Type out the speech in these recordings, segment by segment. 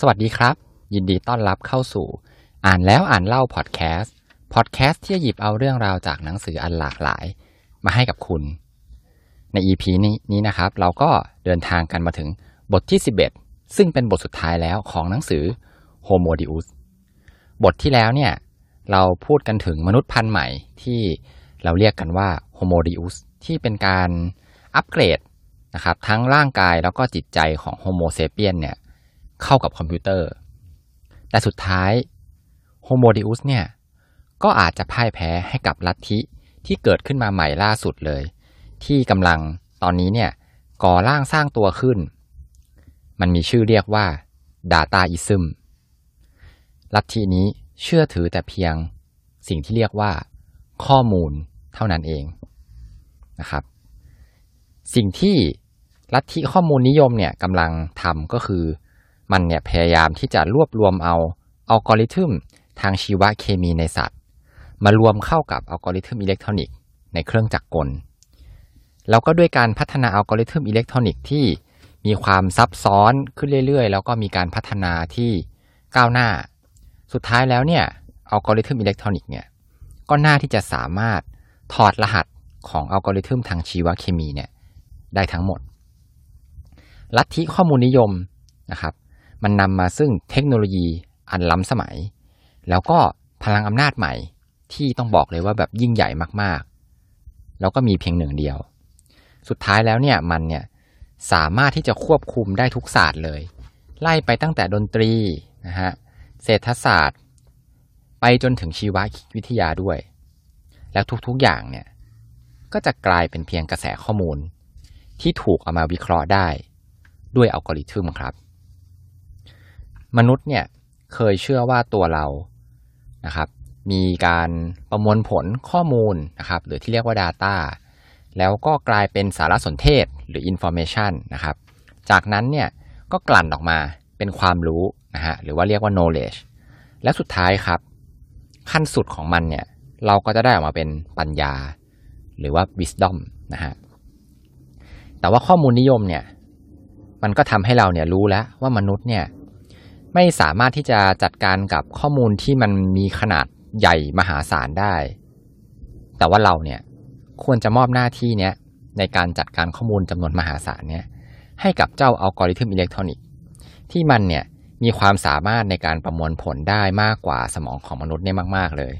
สวัสดีครับ ยินดีต้อนรับเข้าสู่ อ่านแล้วอ่านเล่าพอดแคสต์พอดแคสต์ที่หยิบเอาเรื่องราวจากหนังสืออันหลากหลาย มาให้กับคุณ ใน EP นี้นี้นะครับ เราก็เดินทางกันมาถึงบทที่ 11 ซึ่งเป็นบทสุดท้ายแล้วของหนังสือ Homo Deus บทที่แล้วเนี่ยเราพูดกันถึงมนุษย์พันธุ์ใหม่ที่เราเรียกกันว่า Homo Deus ที่เป็นการอัปเกรดนะครับทั้งร่างกายแล้วก็จิตใจของ Homo sapien เนี่ย เข้ากับคอมพิวเตอร์ แต่สุดท้าย Homo Deus เนี่ย ก็อาจจะพ่ายแพ้ให้กับลัทธิที่เกิดขึ้นมาใหม่ล่าสุดเลย ที่กำลังตอนนี้เนี่ย ก่อร่างสร้างตัวขึ้น มันมีชื่อเรียกว่า Dataism ลัทธินี้เชื่อถือแต่เพียงสิ่งที่เรียกว่า ข้อมูลเท่านั้นเองนะครับ สิ่งที่ลัทธิข้อมูลนิยมเนี่ยกำลังทำก็คือ มันเนี่ยพยายามที่จะรวบรวมเอาอัลกอริทึมทางชีวเคมีในสัตว์ มารวมเข้ากับอัลกอริทึมอิเล็กทรอนิกส์ในเครื่องจักรกล แล้วก็ด้วยการพัฒนาอัลกอริทึมอิเล็กทรอนิกส์ที่มีความซับซ้อนขึ้นเรื่อยๆ แล้วก็มีการพัฒนาที่ก้าวหน้า สุดท้ายแล้วเนี่ยอัลกอริทึมอิเล็กทรอนิกส์เนี่ยก็น่าที่จะสามารถถอดรหัสของอัลกอริทึมทางชีวเคมีเนี่ยได้ทั้งหมด ลัทธิข้อมูลนิยมนะครับ มันนำมาซึ่งเทคโนโลยีอันล้ำสมัย แล้วก็พลังอำนาจใหม่ที่ต้องบอกเลยว่าแบบยิ่งใหญ่มากๆ แล้วก็มีเพียงหนึ่งเดียว สุดท้ายแล้วเนี่ยมันเนี่ยสามารถที่จะควบคุมได้ทุกศาสตร์เลย ไล่ไปตั้งแต่ดนตรีนะฮะเศรษฐศาสตร์ ไปจนถึงชีววิทยาด้วย แล้วทุกๆอย่างเนี่ยก็จะกลายเป็นเพียงกระแสข้อมูล ที่ถูกเอามาวิเคราะห์ได้ ด้วยอัลกอริทึมครับ มนุษย์เนี่ยเคยเชื่อว่าตัวเรานะครับ มีการประมวลผลข้อมูลนะครับ หรือที่เรียกว่า Data แล้วก็กลายเป็นสารสนเทศหรือ Information นะครับ จากนั้นเนี่ยก็กลั่นออกมาเป็นความรู้นะฮะหรือว่าเรียกว่า knowledge และสุดท้ายครับ ขั้นสุดของมันเนี่ยเราก็จะได้ออกมาเป็นปัญญา หรือว่า wisdom นะฮะแต่ว่าข้อมูลนิยมเนี่ยมันก็ทำให้เราเนี่ยรู้แล้วว่ามนุษย์เนี่ย ไม่สามารถที่จะจัดการกับข้อมูลที่มันมีขนาดใหญ่มหาศาลได้ แต่ว่าเราเนี่ยควรจะมอบหน้าที่เนี้ยในการจัดการข้อมูลจำนวนมหาศาลเนี่ยให้กับเจ้าอัลกอริทึมอิเล็กทรอนิกส์ที่มันเนี่ยมีความสามารถในการประมวลผลได้มากกว่าสมองของมนุษย์เนี่ยมาก ๆ เลย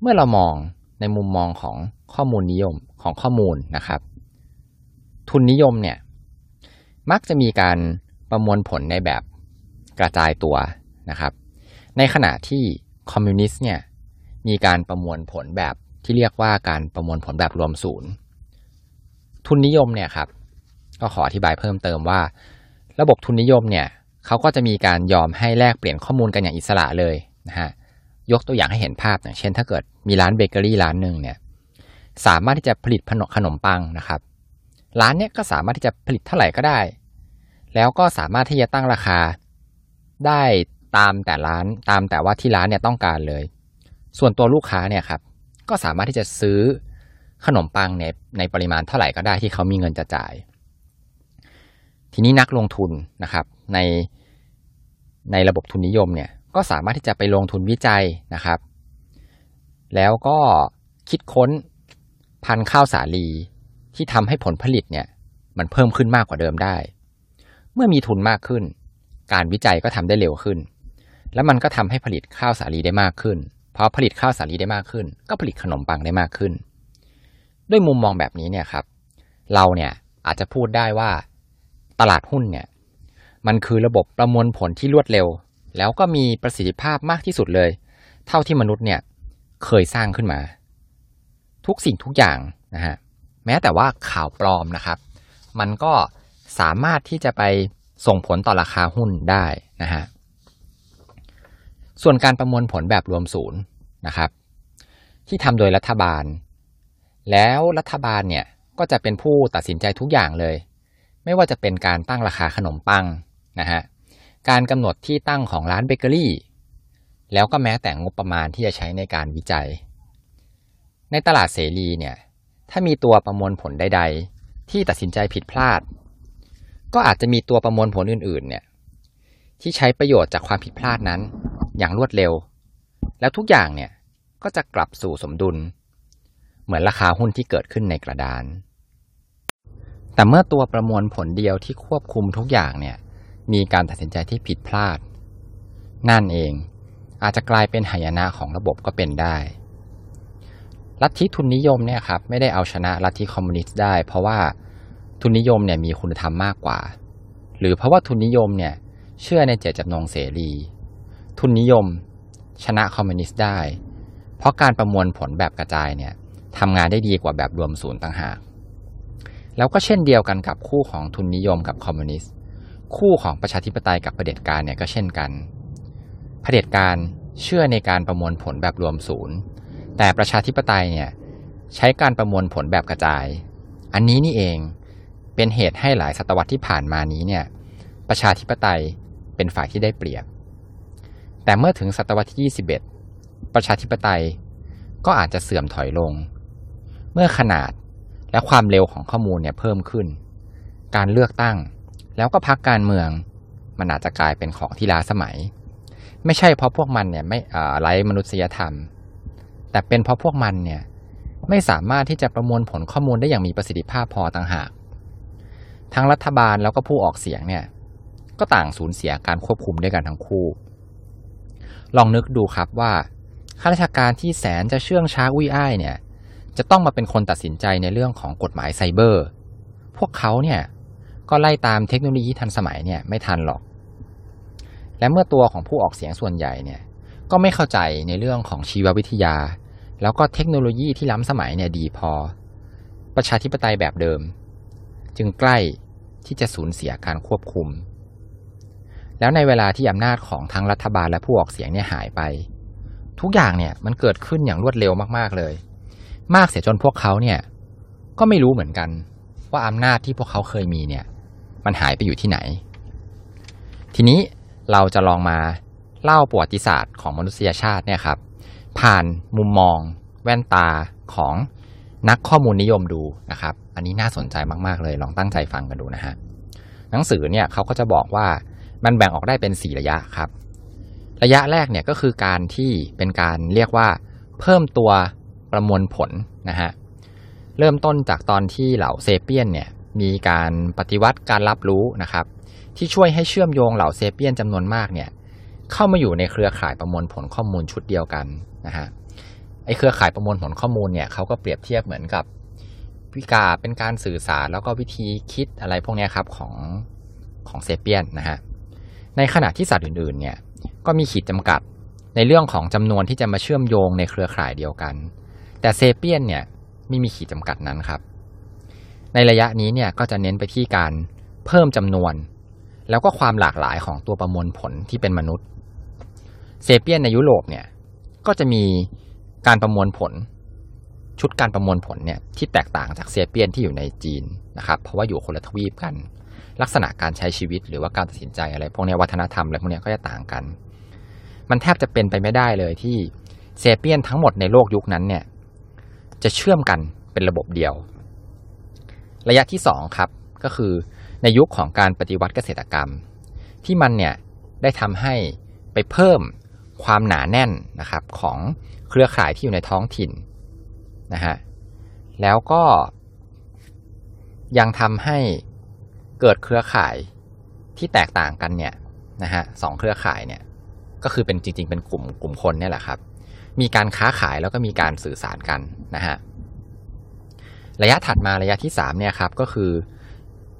เมื่อเรามองในมุมมองของข้อมูลนิยมของข้อมูลนะครับ ทุนนิยมเนี่ยมักจะมีการประมวลผลในแบบ กระจายตัวนะครับ ในขณะที่คอมมิวนิสต์เนี่ยมีการประมวลผลแบบที่เรียกว่าการประมวลผลแบบรวมศูนย์ ทุนนิยมเนี่ยครับก็ขออธิบายเพิ่มเติมว่า ระบบทุนนิยมเนี่ยเขาก็จะมีการยอมให้แลกเปลี่ยนข้อมูลกันอย่างอิสระเลยนะฮะยกตัวอย่างให้เห็นภาพอย่างเช่น ถ้าเกิดมีร้านเบเกอรี่ร้านหนึ่งเนี่ยสามารถที่จะผลิตขนมปังนะครับ ร้านเนี้ยก็สามารถที่จะผลิตเท่าไหร่ก็ได้ แล้วก็สามารถที่จะตั้งราคา ได้ตามแต่ร้านตามแต่ว่าที่ร้านเนี่ยต้องการเลย ส่วนตัวลูกค้าเนี่ยครับก็สามารถที่จะซื้อขนมปังในในปริมาณเท่าไหร่ก็ได้ที่เขามีเงินจะจ่าย ทีนี้นักลงทุนนะครับในในระบบทุนนิยมเนี่ยก็สามารถที่จะไปลงทุนวิจัยนะครับ แล้วก็คิดค้นพันธุ์ข้าวสาลีที่ทำให้ผลผลิตเนี่ยมันเพิ่มขึ้นมากกว่าเดิมได้ เมื่อมีทุนมากขึ้น การวิจัยก็ทำได้เร็วขึ้น แล้วมันก็ทำให้ผลิตข้าวสาลีได้มากขึ้นพอผลิตข้าวสาลีได้มากขึ้น ก็ผลิตขนมปังได้มากขึ้น ด้วยมุมมองแบบนี้เนี่ยครับ เราเนี่ยอาจจะพูดได้ว่าตลาดหุ้นเนี่ยมันคือระบบประมวลผลที่รวดเร็ว แล้วก็มีประสิทธิภาพมากที่สุดเลย เท่าที่มนุษย์เนี่ยเคยสร้างขึ้นมา ทุกสิ่งทุกอย่างนะฮะแม้แต่ว่าข่าวปลอมนะครับ มันก็สามารถที่จะไป ส่งผลต่อราคาหุ้นได้นะฮะส่วนการประมวลผลแบบรวมศูนย์นะครับ ที่ทำโดยรัฐบาล แล้วรัฐบาลเนี่ยก็จะเป็นผู้ตัดสินใจทุกอย่างเลย ไม่ว่าจะเป็นการตั้งราคาขนมปังนะฮะการกำหนดที่ตั้งของร้านเบเกอรี่ แล้วก็แม้แต่งบประมาณที่จะใช้ในการวิจัย ในตลาดเสรีเนี่ยถ้ามีตัวประมวลผลใด ๆ ที่ตัดสินใจผิดพลาด ก็อาจจะมีตัวประมวลผลอื่น ๆ เนี่ย ที่ใช้ประโยชน์จากความผิดพลาดนั้น อย่างรวดเร็ว แล้วทุกอย่างเนี่ยก็จะกลับสู่สมดุล เหมือนราคาหุ้นที่เกิดขึ้นในกระดาน แต่เมื่อตัวประมวลผลเดียวที่ควบคุมทุกอย่างเนี่ย มีการตัดสินใจที่ผิดพลาด นั่นเองอาจจะกลายเป็นหายนะของระบบก็เป็นได้ ลัทธิทุนนิยมเนี่ยครับไม่ได้เอาชนะลัทธิคอมมิวนิสต์ได้ เพราะว่า ทุนนิยมเนี่ยมีคุณธรรมมากกว่า หรือเพราะว่าทุนนิยมเนี่ยเชื่อในเจตจำนงเสรี ทุนนิยม ชนะคอมมิวนิสต์ได้ เพราะการประมวลผลแบบกระจายเนี่ยทำงานได้ดีกว่าแบบรวมศูนย์ต่างหาก แล้วก็เช่นเดียวกันกับคู่ของทุนนิยมกับคอมมิวนิสต์ คู่ของประชาธิปไตยกับเผด็จการเนี่ยก็เช่นกันเผด็จการเชื่อในการประมวลผลแบบรวมศูนย์ แต่ประชาธิปไตยเนี่ยใช้การประมวลผลแบบกระจาย อันนี้นี่เอง เป็นเหตุให้หลายศตวรรษที่ผ่านมานี้เนี่ยประชาธิปไตยเป็นฝ่ายที่ได้เปรียบ แต่เมื่อถึงศตวรรษที่ 21 ประชาธิปไตยก็อาจจะเสื่อมถอยลง เมื่อขนาดและความเร็วของข้อมูลเนี่ยเพิ่มขึ้น การเลือกตั้ง แล้วก็พักการเมือง มันอาจจะกลายเป็นของที่ล้าสมัย ไม่ใช่เพราะพวกมันเนี่ยไม่ไร้มนุษยธรรม แต่เป็นเพราะพวกมันเนี่ยไม่สามารถที่จะประมวลผลข้อมูลได้อย่างมีประสิทธิภาพพอต่างหาก ทั้งรัฐบาลแล้วก็ผู้ออกเสียงเนี่ยก็ต่างสูญเสียการควบคุมด้วยกันทั้งคู่ ลองนึกดูครับว่าข้าราชการที่แสนจะเชื่องช้าอุ้ยอ้ายเนี่ยจะต้องมาเป็นคนตัดสินใจในเรื่องของกฎหมายไซเบอร์ พวกเขาเนี่ยก็ไล่ตามเทคโนโลยีทันสมัยเนี่ยไม่ทันหรอก และเมื่อตัวของผู้ออกเสียงส่วนใหญ่เนี่ยก็ไม่เข้าใจในเรื่องของชีววิทยา แล้วก็เทคโนโลยีที่ล้ำสมัยเนี่ยดีพอ ประชาธิปไตยแบบเดิม จึงใกล้ที่จะสูญเสียการควบคุม แล้วในเวลาที่อำนาจของทั้งรัฐบาลและผู้ออกเสียงเนี่ยหายไป ทุกอย่างเนี่ยมันเกิดขึ้นอย่างรวดเร็วมากๆเลย มากเสียจนพวกเขาเนี่ยก็ไม่รู้เหมือนกัน ว่าอำนาจที่พวกเขาเคยมีเนี่ยมันหายไปอยู่ที่ไหน ทีนี้เราจะลองมาเล่าประวัติศาสตร์ของมนุษยชาติเนี่ยครับ ผ่านมุมมอง แว่นตาของนักข้อมูลนิยมดูนะครับ อันนี้น่าสนใจมากๆเลยลองตั้งใจฟังกันดูนะฮะหนังสือเนี่ยเขาก็จะบอกว่ามันแบ่งออกได้เป็นสี่ระยะครับ ระยะแรกเนี่ยก็คือการที่เป็นการเรียกว่า เพิ่มตัวประมวลผลนะฮะเริ่มต้นจากตอนที่เหล่าเซเปียนเนี่ยมีการปฏิวัติการรับรู้นะครับ ที่ช่วยให้เชื่อมโยงเหล่าเซเปียนจำนวนมากเนี่ยเข้ามาอยู่ในเครือข่ายประมวลผลข้อมูลชุดเดียวกันนะฮะไอเครือข่ายประมวลผลข้อมูลเนี่ยเขาก็เปรียบเทียบเหมือนกับ วิกาเป็นการสื่อสารแล้วก็วิธีคิดอะไรพวกนี้ครับของของเซเปียนนะฮะในขณะที่สัตว์อื่นๆเนี่ยก็มีขีดจำกัดในเรื่องของจำนวนที่จะมาเชื่อมโยงในเครือข่ายเดียวกัน แต่เซเปียนเนี่ยไม่มีขีดจำกัดนั้นครับ ในระยะนี้เนี่ยก็จะเน้นไปที่การเพิ่มจำนวน แล้วก็ความหลากหลายของตัวประมวลผลที่เป็นมนุษย์เซเปียนในยุโรปเนี่ยก็จะมีการประมวลผล ชุดการประมวลผลเนี่ยที่แตกต่างจากเซเปียนที่อยู่ในจีนนะครับ เพราะว่าอยู่คนละทวีปกัน ลักษณะการใช้ชีวิตหรือว่าการตัดสินใจอะไร พวกนี้วัฒนธรรมอะไรพวกนี้ก็จะต่างกัน มันแทบจะเป็นไปไม่ได้เลยที่เซเปียนทั้งหมดในโลกยุคนั้นเนี่ยจะเชื่อมกันเป็นระบบเดียว ระยะที่สองครับ ก็คือในยุคของการปฏิวัติเกษตรกรรม ที่มันเนี่ยได้ทำให้ไปเพิ่มความหนาแน่นนะครับของเครือข่ายที่อยู่ในท้องถิ่น นะฮะแล้วก็ยังทำให้เกิดเครือข่ายที่แตกต่างกันเนี่ยนะฮะสองเครือข่ายเนี่ยก็คือเป็นจริง ๆ เป็นกลุ่มกลุ่มคนเนี่ยแหละครับ มีการค้าขายแล้วก็มีการสื่อสารกันนะฮะระยะถัดมาระยะที่สามเนี่ยครับก็คือ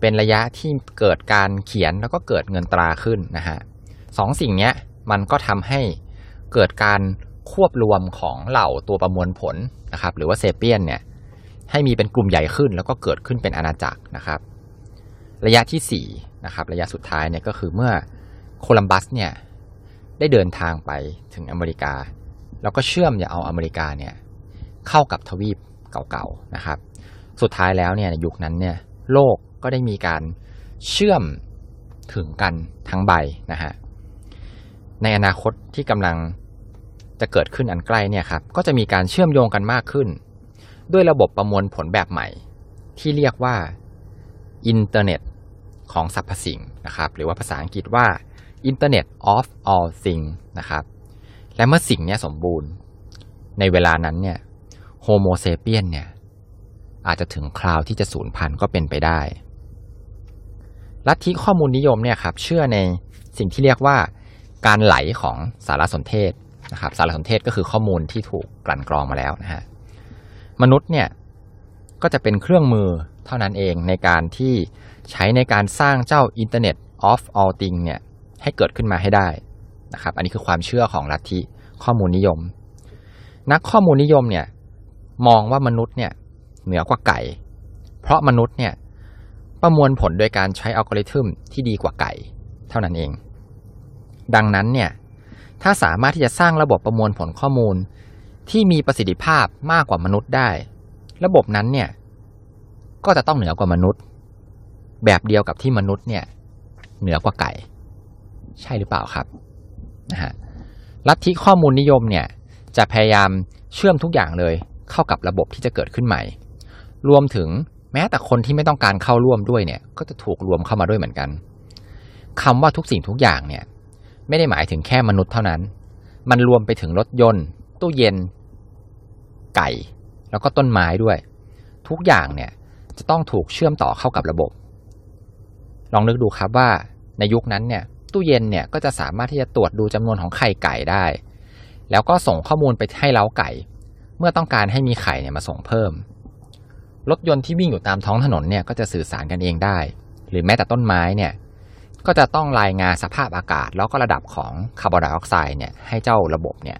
เป็นระยะที่เกิดการเขียนแล้วก็เกิดเงินตราขึ้นนะฮะสองสิ่งเนี้ยมันก็ทำให้เกิดการ ควบรวมของเหล่าตัวประมวลผลนะครับ หรือว่าเซเปียนเนี่ยให้มีเป็นกลุ่มใหญ่ขึ้น แล้วก็เกิดขึ้นเป็นอาณาจักรนะครับ ระยะที่4นะครับระยะสุดท้ายเนี่ยก็คือเมื่อโคลัมบัสเนี่ยได้เดินทางไปถึงอเมริกา แล้วก็เชื่อมอย่าเอาอเมริกาเนี่ยเข้ากับทวีปเก่าๆนะครับ สุดท้ายแล้วเนี่ยยุคนั้นเนี่ยโลกก็ได้มีการเชื่อมถึงกันทั้งใบนะฮะในอนาคตที่กำลัง จะเกิดขึ้นอันใกล้เนี่ยครับก็จะมีการเชื่อมโยงกันมากขึ้น ด้วยระบบประมวลผลแบบใหม่ ที่เรียกว่าอินเทอร์เน็ตของสรรพสิ่งนะครับหรือว่าภาษาอังกฤษว่า Internet of all things นะครับและเมื่อสิ่งนี้สมบูรณ์ ในเวลานั้นเนี่ยโฮโมเซเปียนเนี่ยอาจจะถึงคราวที่จะสูญพันธุ์ก็เป็นไปได้ ลัทธิข้อมูลนิยมเนี่ยครับเชื่อในสิ่งที่เรียกว่าการไหลของสารสนเทศ นะครับสารสนเทศก็คือข้อมูลที่ถูกกลั่นกรองมาแล้วนะฮะมนุษย์เนี่ยก็จะเป็นเครื่องมือเท่านั้นเองในการที่ใช้ในการสร้างเจ้า Internet of all things เนี่ยให้เกิดขึ้นมาให้ได้นะครับ อันนี้คือความเชื่อของลัทธิข้อมูลนิยม นักข้อมูลนิยมเนี่ยมองว่ามนุษย์เนี่ยเหนือกว่าไก่ เพราะมนุษย์เนี่ยประมวลผลโดยการใช้อัลกอริทึมที่ดีกว่าไก่ เท่านั้นเอง ดังนั้นเนี่ย ถ้าสามารถที่จะสร้างระบบประมวลผลข้อมูล ที่มีประสิทธิภาพมากกว่ามนุษย์ได้ ระบบนั้นเนี่ย ก็จะต้องเหนือกว่ามนุษย์ แบบเดียวกับที่มนุษย์เนี่ย เหนือกว่าไก่ ใช่หรือเปล่าครับนะฮะลัทธิข้อมูลนิยมเนี่ย จะพยายามเชื่อมทุกอย่างเลย เข้ากับระบบที่จะเกิดขึ้นใหม่ รวมถึงแม้แต่คนที่ไม่ต้องการเข้าร่วมด้วยเนี่ย ก็จะถูกรวมเข้ามาด้วยเหมือนกันคำว่าทุกสิ่งทุกอย่างเนี่ย ไม่ได้หมายถึงแค่มนุษย์เท่านั้น มันรวมไปถึงรถยนต์ ตู้เย็น ไก่ แล้วก็ต้นไม้ด้วย ทุกอย่างเนี่ยจะต้องถูกเชื่อมต่อเข้ากับระบบ ลองนึกดูครับว่าในยุคนั้นเนี่ยตู้เย็นเนี่ยก็จะสามารถที่จะตรวจดูจำนวนของไข่ไก่ได้ แล้วก็ส่งข้อมูลไปให้เล้าไก่ เมื่อต้องการให้มีไข่เนี่ยมาส่งเพิ่ม รถยนต์ที่วิ่งอยู่ตามท้องถนนเนี่ยก็จะสื่อสารกันเองได้ หรือแม้แต่ต้นไม้เนี่ย ก็จะต้องรายงานสภาพอากาศ แล้วก็ระดับของคาร์บอนไดออกไซด์เนี่ยให้เจ้าระบบเนี่ย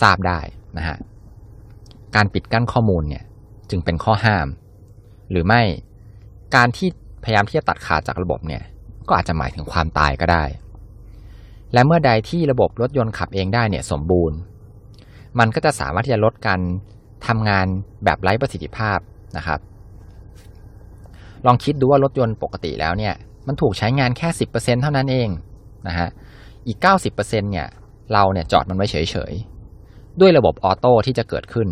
ทราบได้นะฮะการปิดกั้นข้อมูลเนี่ยจึงเป็นข้อห้าม หรือไม่การที่พยายามที่จะตัดขาดจากระบบเนี่ยก็อาจจะหมายถึงความตายก็ได้ และเมื่อใดที่ระบบรถยนต์ขับเองได้เนี่ยสมบูรณ์ มันก็จะสามารถที่จะลดการทำงานแบบไร้ประสิทธิภาพนะครับ ลองคิดดูว่ารถยนต์ปกติแล้วเนี่ย มันถูกใช้งานแค่สิบเปอร์เซ็นเท่านั้นเองนะฮะ อีกเก้าสิบเปอร์เซ็นเนี่ย เราเนี่ยจอดมันไว้เฉยๆ ด้วยระบบออโต้ที่จะเกิดขึ้น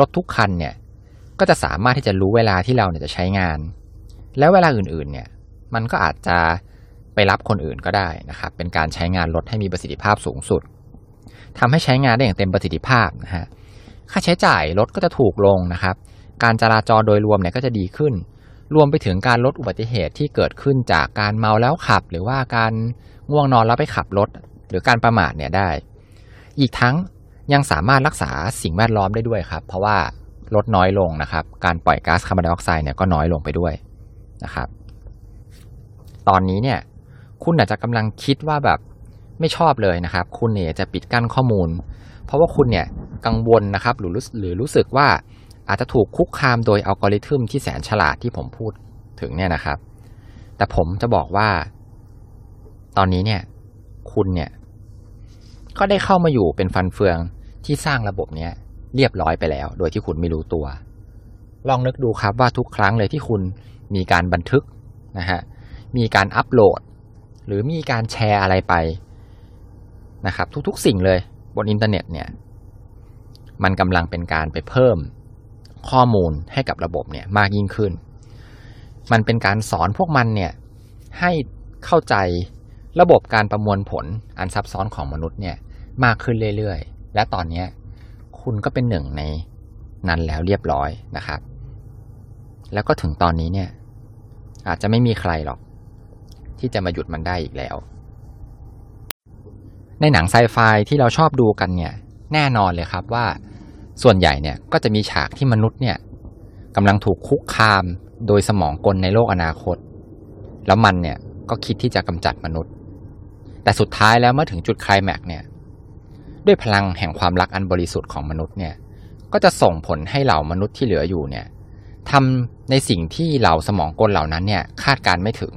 รถทุกคันเนี่ย ก็จะสามารถที่จะรู้เวลาที่เราเนี่ยจะใช้งาน แล้วเวลาอื่นๆ เนี่ย มันก็อาจจะไปรับคนอื่นก็ได้นะครับ เป็นการใช้งานรถให้มีประสิทธิภาพสูงสุดทำให้ใช้งานได้อย่างเต็มประสิทธิภาพนะฮะ ค่าใช้จ่ายรถก็จะถูกลงนะครับ การจราจรโดยรวมเนี่ยก็จะดีขึ้น รวมไปถึงการลดอุบัติเหตุที่เกิดขึ้นจากการเมาแล้วขับ หรือว่าการง่วงนอนแล้วไปขับรถ หรือการประมาทเนี่ยได้ อีกทั้งยังสามารถรักษาสิ่งแวดล้อมได้ด้วยครับ เพราะว่าลดน้อยลงนะครับ การปล่อยก๊าซคาร์บอนไดออกไซด์เนี่ยก็น้อยลงไปด้วยนะครับ ตอนนี้เนี่ย คุณอาจจะกำลังคิดว่าแบบไม่ชอบเลยนะครับ คุณเนี่ยจะปิดกั้นข้อมูล เพราะว่าคุณเนี่ยกังวลนะครับ หรือหรือรู้สึกว่า อาจจะถูกคุกคามโดยอัลกอริทึมที่แสนฉลาดที่ผมพูดถึงเนี่ยนะครับ แต่ผมจะบอกว่า ตอนนี้เนี่ย คุณเนี่ย ก็ได้เข้ามาอยู่เป็นฟันเฟืองที่สร้างระบบเนี้ยเรียบร้อยไปแล้ว โดยที่คุณไม่รู้ตัว ลองนึกดูครับว่าทุกครั้งเลยที่คุณมีการบันทึกนะฮะ มีการอัปโหลด หรือมีการแชร์อะไรไปนะครับ ทุกๆสิ่งเลยบนอินเทอร์เน็ตเนี่ย มันกำลังเป็นการไปเพิ่ม ข้อมูลให้กับระบบเนี่ยมากยิ่งขึ้น มันเป็นการสอนพวกมันเนี่ยให้เข้าใจระบบการประมวลผลอันซับซ้อนของมนุษย์เนี่ยมากขึ้นเรื่อยๆ และตอนนี้คุณก็เป็นหนึ่งในนั้นแล้วเรียบร้อยนะครับ แล้วก็ถึงตอนนี้เนี่ยอาจจะไม่มีใครหรอก ที่จะมาหยุดมันได้อีกแล้ว ในหนังไซไฟที่เราชอบดูกันเนี่ยแน่นอนเลยครับว่า ส่วนใหญ่เนี่ยก็จะมีฉากที่มนุษย์เนี่ยกำลังถูกคุกคามโดยสมองกลในโลกอนาคต แล้วมันเนี่ยก็คิดที่จะกำจัดมนุษย์ แต่สุดท้ายแล้วเมื่อถึงจุดคลายแม็กเนี่ยด้วยพลังแห่งความรักอันบริสุทธิ์ของมนุษย์เนี่ยก็จะส่งผลให้เหล่ามนุษย์ที่เหลืออยู่เนี่ยทำในสิ่งที่เหล่าสมองกลเหล่านั้นเนี่ยคาดการไม่ถึง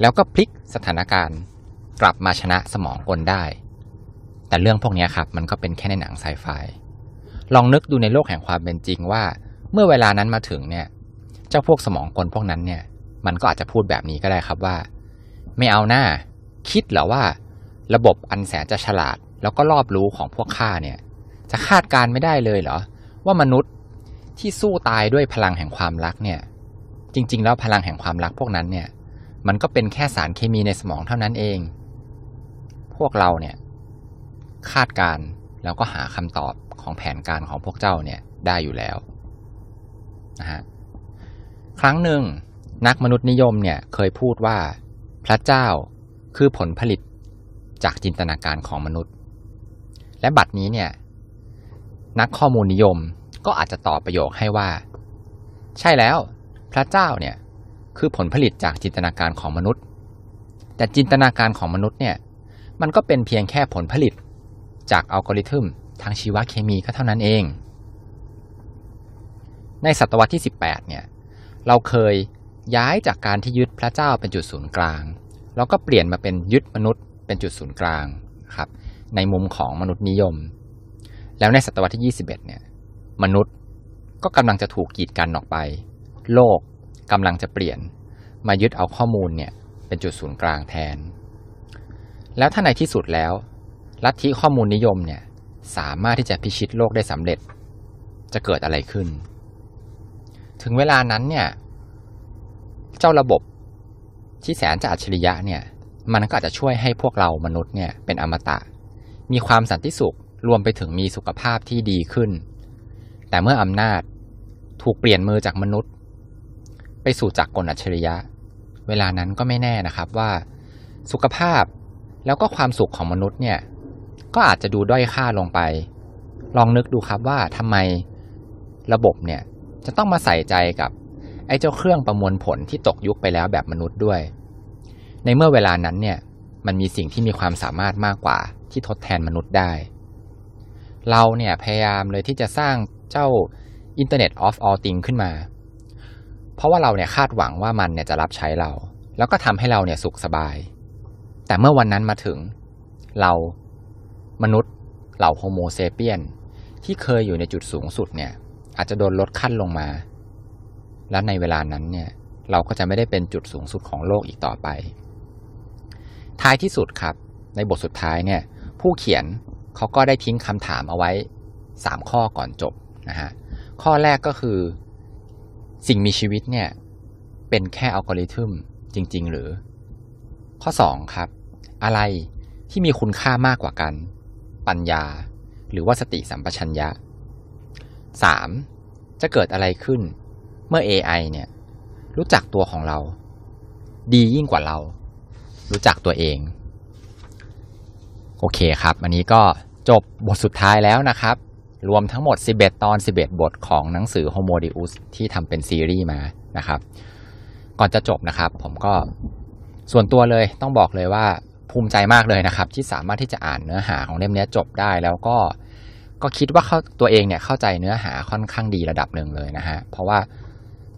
แล้วก็พลิกสถานการณ์กลับมาชนะสมองกลได้ แต่เรื่องพวกนี้ครับมันก็เป็นแค่ในหนังไซไฟ ลองนึกดูในโลกแห่งความเป็นจริงว่า เมื่อเวลานั้นมาถึงเนี่ยเจ้าพวกสมองกลพวกนั้นเนี่ย มันก็อาจจะพูดแบบนี้ก็ได้ครับว่า ไม่เอาหน้า คิดเหรอว่า ระบบอันแสนจะฉลาด แล้วก็รอบรู้ของพวกข้าเนี่ย จะคาดการไม่ได้เลยเหรอ ว่ามนุษย์ที่สู้ตายด้วยพลังแห่งความรักเนี่ย จริง ๆ แล้วพลังแห่งความรักพวกนั้นเนี่ย มันก็เป็นแค่สารเคมีในสมองเท่านั้นเอง พวกเราเนี่ย คาดการแล้วก็หาคำตอบ ของแผนการของพวกเจ้าเนี่ยได้อยู่แล้วนะฮะครั้งหนึ่งนักมนุษยนิยมเนี่ยเคยพูดว่าพระเจ้าคือผลผลิตจากจินตนาการของมนุษย์ และบัดนี้เนี่ยนักข้อมูลนิยมก็อาจจะตอบประโยคให้ว่า ใช่แล้ว พระเจ้าเนี่ยคือผลผลิตจากจินตนาการของมนุษย์ แต่จินตนาการของมนุษย์เนี่ยมันก็เป็นเพียงแค่ผลผลิตจากอัลกอริทึม ทางชีวเคมีก็เท่านั้นเอง ในศตวรรษที่ 18 เนี่ย เราเคยย้ายจากการที่ยึดพระเจ้าเป็นจุดศูนย์กลาง แล้วก็เปลี่ยนมาเป็นยึดมนุษย์เป็นจุดศูนย์กลางครับ ในมุมของมนุษย์นิยม แล้วในศตวรรษที่ 21 เนี่ย มนุษย์ก็กำลังจะถูกกีดกันออกไป โลกกำลังจะเปลี่ยน มายึดเอาข้อมูลเนี่ยเป็นจุดศูนย์กลางแทน แล้วถ้าในที่สุดแล้ว ลัทธิข้อมูลนิยมเนี่ย สามารถที่จะพิชิตโลกได้สำเร็จ จะเกิดอะไรขึ้น ถึงเวลานั้นเนี่ย เจ้าระบบที่แสนจะอัจฉริยะเนี่ย มันก็อาจจะช่วยให้พวกเรามนุษย์เนี่ยเป็นอมตะ มีความสันติสุขรวมไปถึงมีสุขภาพที่ดีขึ้น แต่เมื่ออำนาจถูกเปลี่ยนมือจากมนุษย์ ไปสู่จักรกลอัจฉริยะ เวลานั้นก็ไม่แน่นะครับว่า สุขภาพแล้วก็ความสุขของมนุษย์เนี่ย ก็อาจจะดูด้อยค่าลงไป ลองนึกดูครับว่าทำไมระบบเนี่ยจะต้องมาใส่ใจกับไอ้เจ้าเครื่องประมวลผลที่ตกยุคไปแล้วแบบมนุษย์ด้วย ในเมื่อเวลานั้นเนี่ยมันมีสิ่งที่มีความสามารถมากกว่าที่ทดแทนมนุษย์ได้ เราเนี่ยพยายามเลยที่จะสร้างเจ้า Internet of All Things ขึ้นมา เพราะว่าเราเนี่ยคาดหวังว่ามันเนี่ยจะรับใช้เรา แล้วก็ทำให้เราเนี่ยสุขสบาย แต่เมื่อวันนั้นมาถึง เรา มนุษย์เหล่าโฮโมเซเปียน ที่เคยอยู่ในจุดสูงสุดเนี่ย อาจจะโดนลดขั้นลงมา และในเวลานั้นเนี่ย เราก็จะไม่ได้เป็นจุดสูงสุดของโลกอีกต่อไป ท้ายที่สุดครับ ในบทสุดท้ายเนี่ย ผู้เขียนเขาก็ได้ทิ้งคำถามเอาไว้สามข้อก่อนจบนะฮะข้อแรกก็คือ สิ่งมีชีวิตเนี่ย เป็นแค่อัลกอริทึมจริง ๆ หรือ ข้อสองครับ อะไรที่มีคุณค่ามากกว่ากัน ปัญญา หรือว่าสติสัมปชัญญะ 3. จะเกิดอะไรขึ้น เมื่อ AI เนี่ย รู้จักตัวของเรา ดียิ่งกว่าเรา รู้จักตัวเอง โอเคครับ อันนี้ก็จบบทสุดท้ายแล้วนะครับ รวมทั้งหมด 11 ตอน 11 บทของหนังสือ Homo Deus ที่ทำเป็นซีรีส์มานะครับ ก่อนจะจบนะครับ ผมก็ส่วนตัวเลยต้องบอกเลยว่า ภูมิใจมากเลยนะครับ ที่สามารถที่จะอ่านเนื้อหาของเล่มนี้จบได้แล้วก็ก็คิดว่าเขาตัวเองเนี่ยเข้าใจเนื้อหาค่อนข้างดีระดับหนึ่งเลยนะฮะเพราะว่า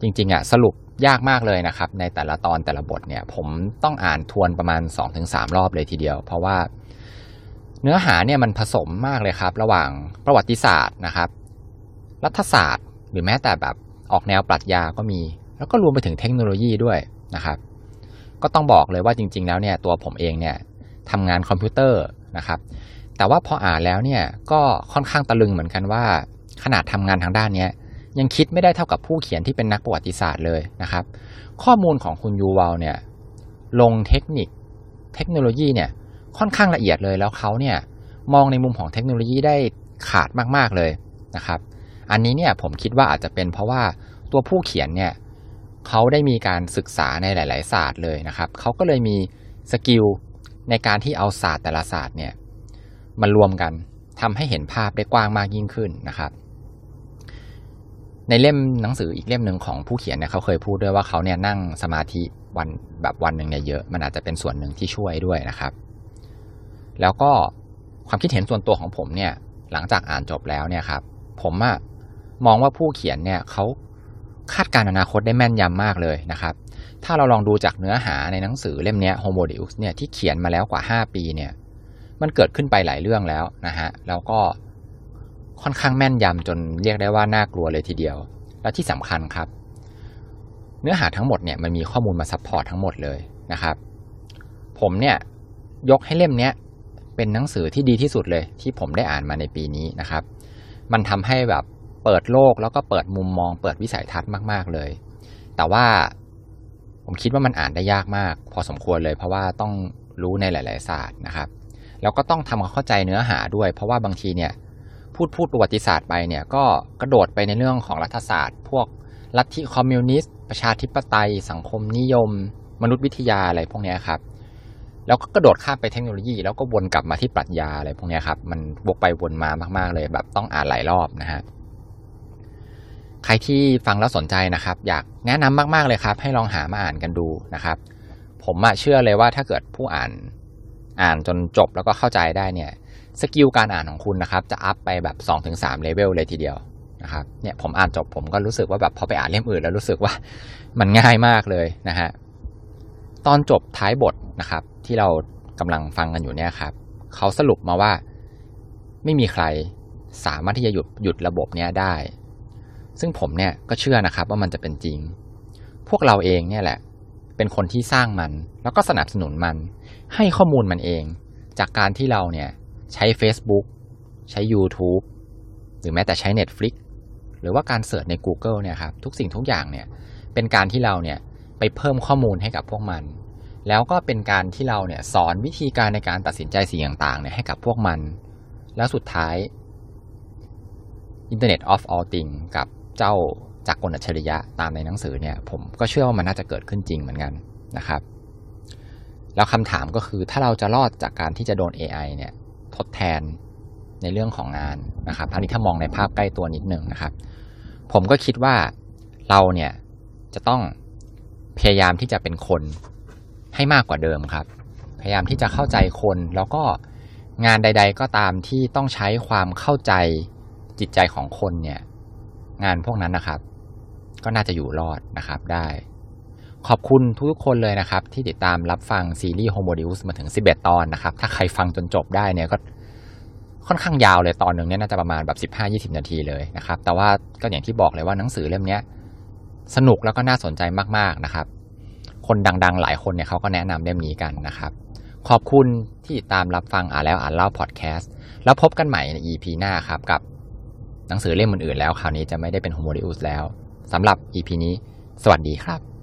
จริงๆอะสรุปยากมากเลยนะครับ ในแต่ละตอนแต่ละบทเนี่ย ผมต้องอ่านทวนประมาณ 2-3 รอบเลยทีเดียว เพราะว่าเนื้อหาเนี่ยมันผสมมากเลยครับ ระหว่างประวัติศาสตร์นะครับ รัฐศาสตร์ หรือแม้แต่แบบออกแนวปรัชญาก็มี แล้วก็รวมไปถึงเทคโนโลยีด้วยนะครับ ก็ต้องบอกเลยว่าจริง ๆ แล้วเนี่ยตัวผมเองเนี่ยทำงานคอมพิวเตอร์นะครับ แต่ว่าพออ่านแล้วเนี่ยก็ค่อนข้างตะลึงเหมือนกันว่า ขนาดทำงานทางด้านนี้ยังคิดไม่ได้เท่ากับผู้เขียนที่เป็นนักประวัติศาสตร์เลยนะครับ ข้อมูลของคุณยูวาลเนี่ยลงเทคนิคเทคโนโลยีเนี่ยค่อนข้างละเอียดเลยแล้วเขาเนี่ยมองในมุมของเทคโนโลยีได้ขาดมากๆเลยนะครับ อันนี้เนี่ยผมคิดว่าอาจจะเป็นเพราะว่าตัวผู้เขียนเนี่ย เขาได้มีการศึกษาในหลาย ๆ ศาสตร์เลยนะครับ เขาก็เลยมีสกิลในการที่เอาศาสตร์แต่ละศาสตร์เนี่ยมารวมกันทำให้เห็นภาพได้กว้างมากยิ่งขึ้นนะครับ ในเล่มหนังสืออีกเล่มหนึ่งของผู้เขียนเนี่ยเขาเคยพูดด้วยว่าเขาเนี่ยนั่งสมาธิวันแบบวันหนึ่งเนี่ยเยอะ มันอาจจะเป็นส่วนหนึ่งที่ช่วยด้วยนะครับ แล้วก็ความคิดเห็นส่วนตัวของผมเนี่ยหลังจากอ่านจบแล้วเนี่ยครับ ผมอะมองว่าผู้เขียนเนี่ยเขา คาดการอนาคตได้แม่นยำมากเลยนะครับ ถ้าเราลองดูจากเนื้อหาในหนังสือเล่มนี้ Homo Deus เนี่ยที่เขียนมาแล้วกว่า 5 ปีเนี่ย มันเกิดขึ้นไปหลายเรื่องแล้วนะฮะ แล้วก็ค่อนข้างแม่นยำจนเรียกได้ว่าน่ากลัวเลยทีเดียว และที่สำคัญครับ เนื้อหาทั้งหมดเนี่ยมันมีข้อมูลมา support ทั้งหมดเลยนะครับ ผมเนี่ยยกให้เล่มนี้เป็นหนังสือที่ดีที่สุดเลย ที่ผมได้อ่านมาในปีนี้นะครับ มันทำให้แบบ เปิดโลกแล้วก็เปิดมุมมอง เปิดวิสัยทัศน์มาก ๆ เลย แต่ว่าผมคิดว่ามันอ่านได้ยากมาก พอสมควรเลย เพราะว่าต้องรู้ในหลาย ๆ ศาสตร์นะครับ แล้วก็ต้องทำความเข้าใจเนื้อหาด้วย เพราะว่าบางทีเนี่ยพูดพูดประวัติศาสตร์ไปเนี่ยก็กระโดดไปในเรื่องของรัฐศาสตร์ พวกลัทธิคอมมิวนิสต์ ประชาธิปไตย สังคมนิยม มนุษยวิทยาอะไรพวกนี้ครับแล้วก็กระโดดข้ามไปเทคโนโลยี แล้วก็วนกลับมาที่ปรัชญาอะไรพวกนี้ครับ มันวกไปวนมามาก ๆ เลยแบบต้องอ่านหลายรอบนะฮะ ใครที่ฟังแล้วสนใจนะครับ อยากแนะนำมาก ๆเลยครับ ให้ลองหามาอ่านกันดูนะครับ ผมเชื่อเลยว่าถ้าเกิดผู้อ่านอ่านจนจบแล้วก็เข้าใจได้เนี่ย skill การอ่านของคุณนะครับ จะ up ไปแบบ2-3ถึงเลเวลเลยทีเดียวนะครับเนี่ยผมอ่านจบผมก็รู้สึกว่าแบบพอไปอ่านเล่มอื่นแล้วรู้สึกว่ามันง่ายมากเลยนะฮะตอนจบท้ายบทนะครับ ที่เรากำลังฟังกันอยู่เนี่ยครับเขาสรุปมาว่าไม่มีใครสามารถที่จะหยุดหยุดระบบเนี้ยได้ ซึ่งผมเนี่ยก็เชื่อนะครับว่ามันจะเป็นจริง พวกเราเองเนี่ยแหละ เป็นคนที่สร้างมัน แล้วก็สนับสนุนมัน ให้ข้อมูลมันเอง จากการที่เราเนี่ยใช้ Facebook ใช้ YouTube หรือแม้แต่ใช้ Netflix หรือว่าการเสิร์ชใน Google เนี่ยครับทุกสิ่งทุกอย่างเนี่ยเป็นการที่เราเนี่ยไปเพิ่มข้อมูลให้กับพวกมัน แล้วก็เป็นการที่เราเนี่ยสอนวิธีการในการตัดสินใจสิ่งต่างๆเนี่ยให้กับพวกมัน แล้วสุดท้าย Internet of All Things กับ เจ้าจากกลอัจฉริยะตามในหนังสือเนี่ยผมก็เชื่อว่ามันน่าจะเกิดขึ้นจริงเหมือนกันนะครับ แล้วคำถามก็คือถ้าเราจะรอดจากการที่จะโดน AI เนี่ยทดแทนในเรื่องของงานนะครับอันนี้ถ้ามองในภาพใกล้ตัวนิดหนึ่งนะครับ ผมก็คิดว่าเราเนี่ยจะต้องพยายามที่จะเป็นคนให้มากกว่าเดิมครับ พยายามที่จะเข้าใจคนแล้วก็งานใด ๆ ก็ตามที่ต้องใช้ความเข้าใจจิตใจของคนเนี่ย งานพวกนั้นนะครับ ก็น่าจะอยู่รอดนะครับได้ ขอบคุณทุกคนเลยนะครับ ที่ติดตามรับฟังซีรีส์ Homo Deus มาถึง 11 ตอนนะครับ ถ้าใครฟังจนจบได้เนี่ยก็ค่อนข้างยาวเลยตอนหนึ่งเนี่ยน่าจะประมาณแบบ 15-20 นาทีเลยนะครับ แต่ว่าก็อย่างที่บอกเลยว่าหนังสือเล่มนี้สนุกแล้วก็น่าสนใจมากๆนะครับ คนดังๆ หลายคนเนี่ยเขาก็แนะนำเล่มนี้กันนะครับ ขอบคุณที่ติดตามรับฟังอ่านแล้วอ่านเล่าพอดแคสต์แล้วพบกันใหม่ใน EP หน้าครับกับ หนังสือเล่มอื่นๆแล้วคราวนี้จะไม่ได้เป็นโฮโมดิอุสแล้วสำหรับ EP นี้ สวัสดีครับ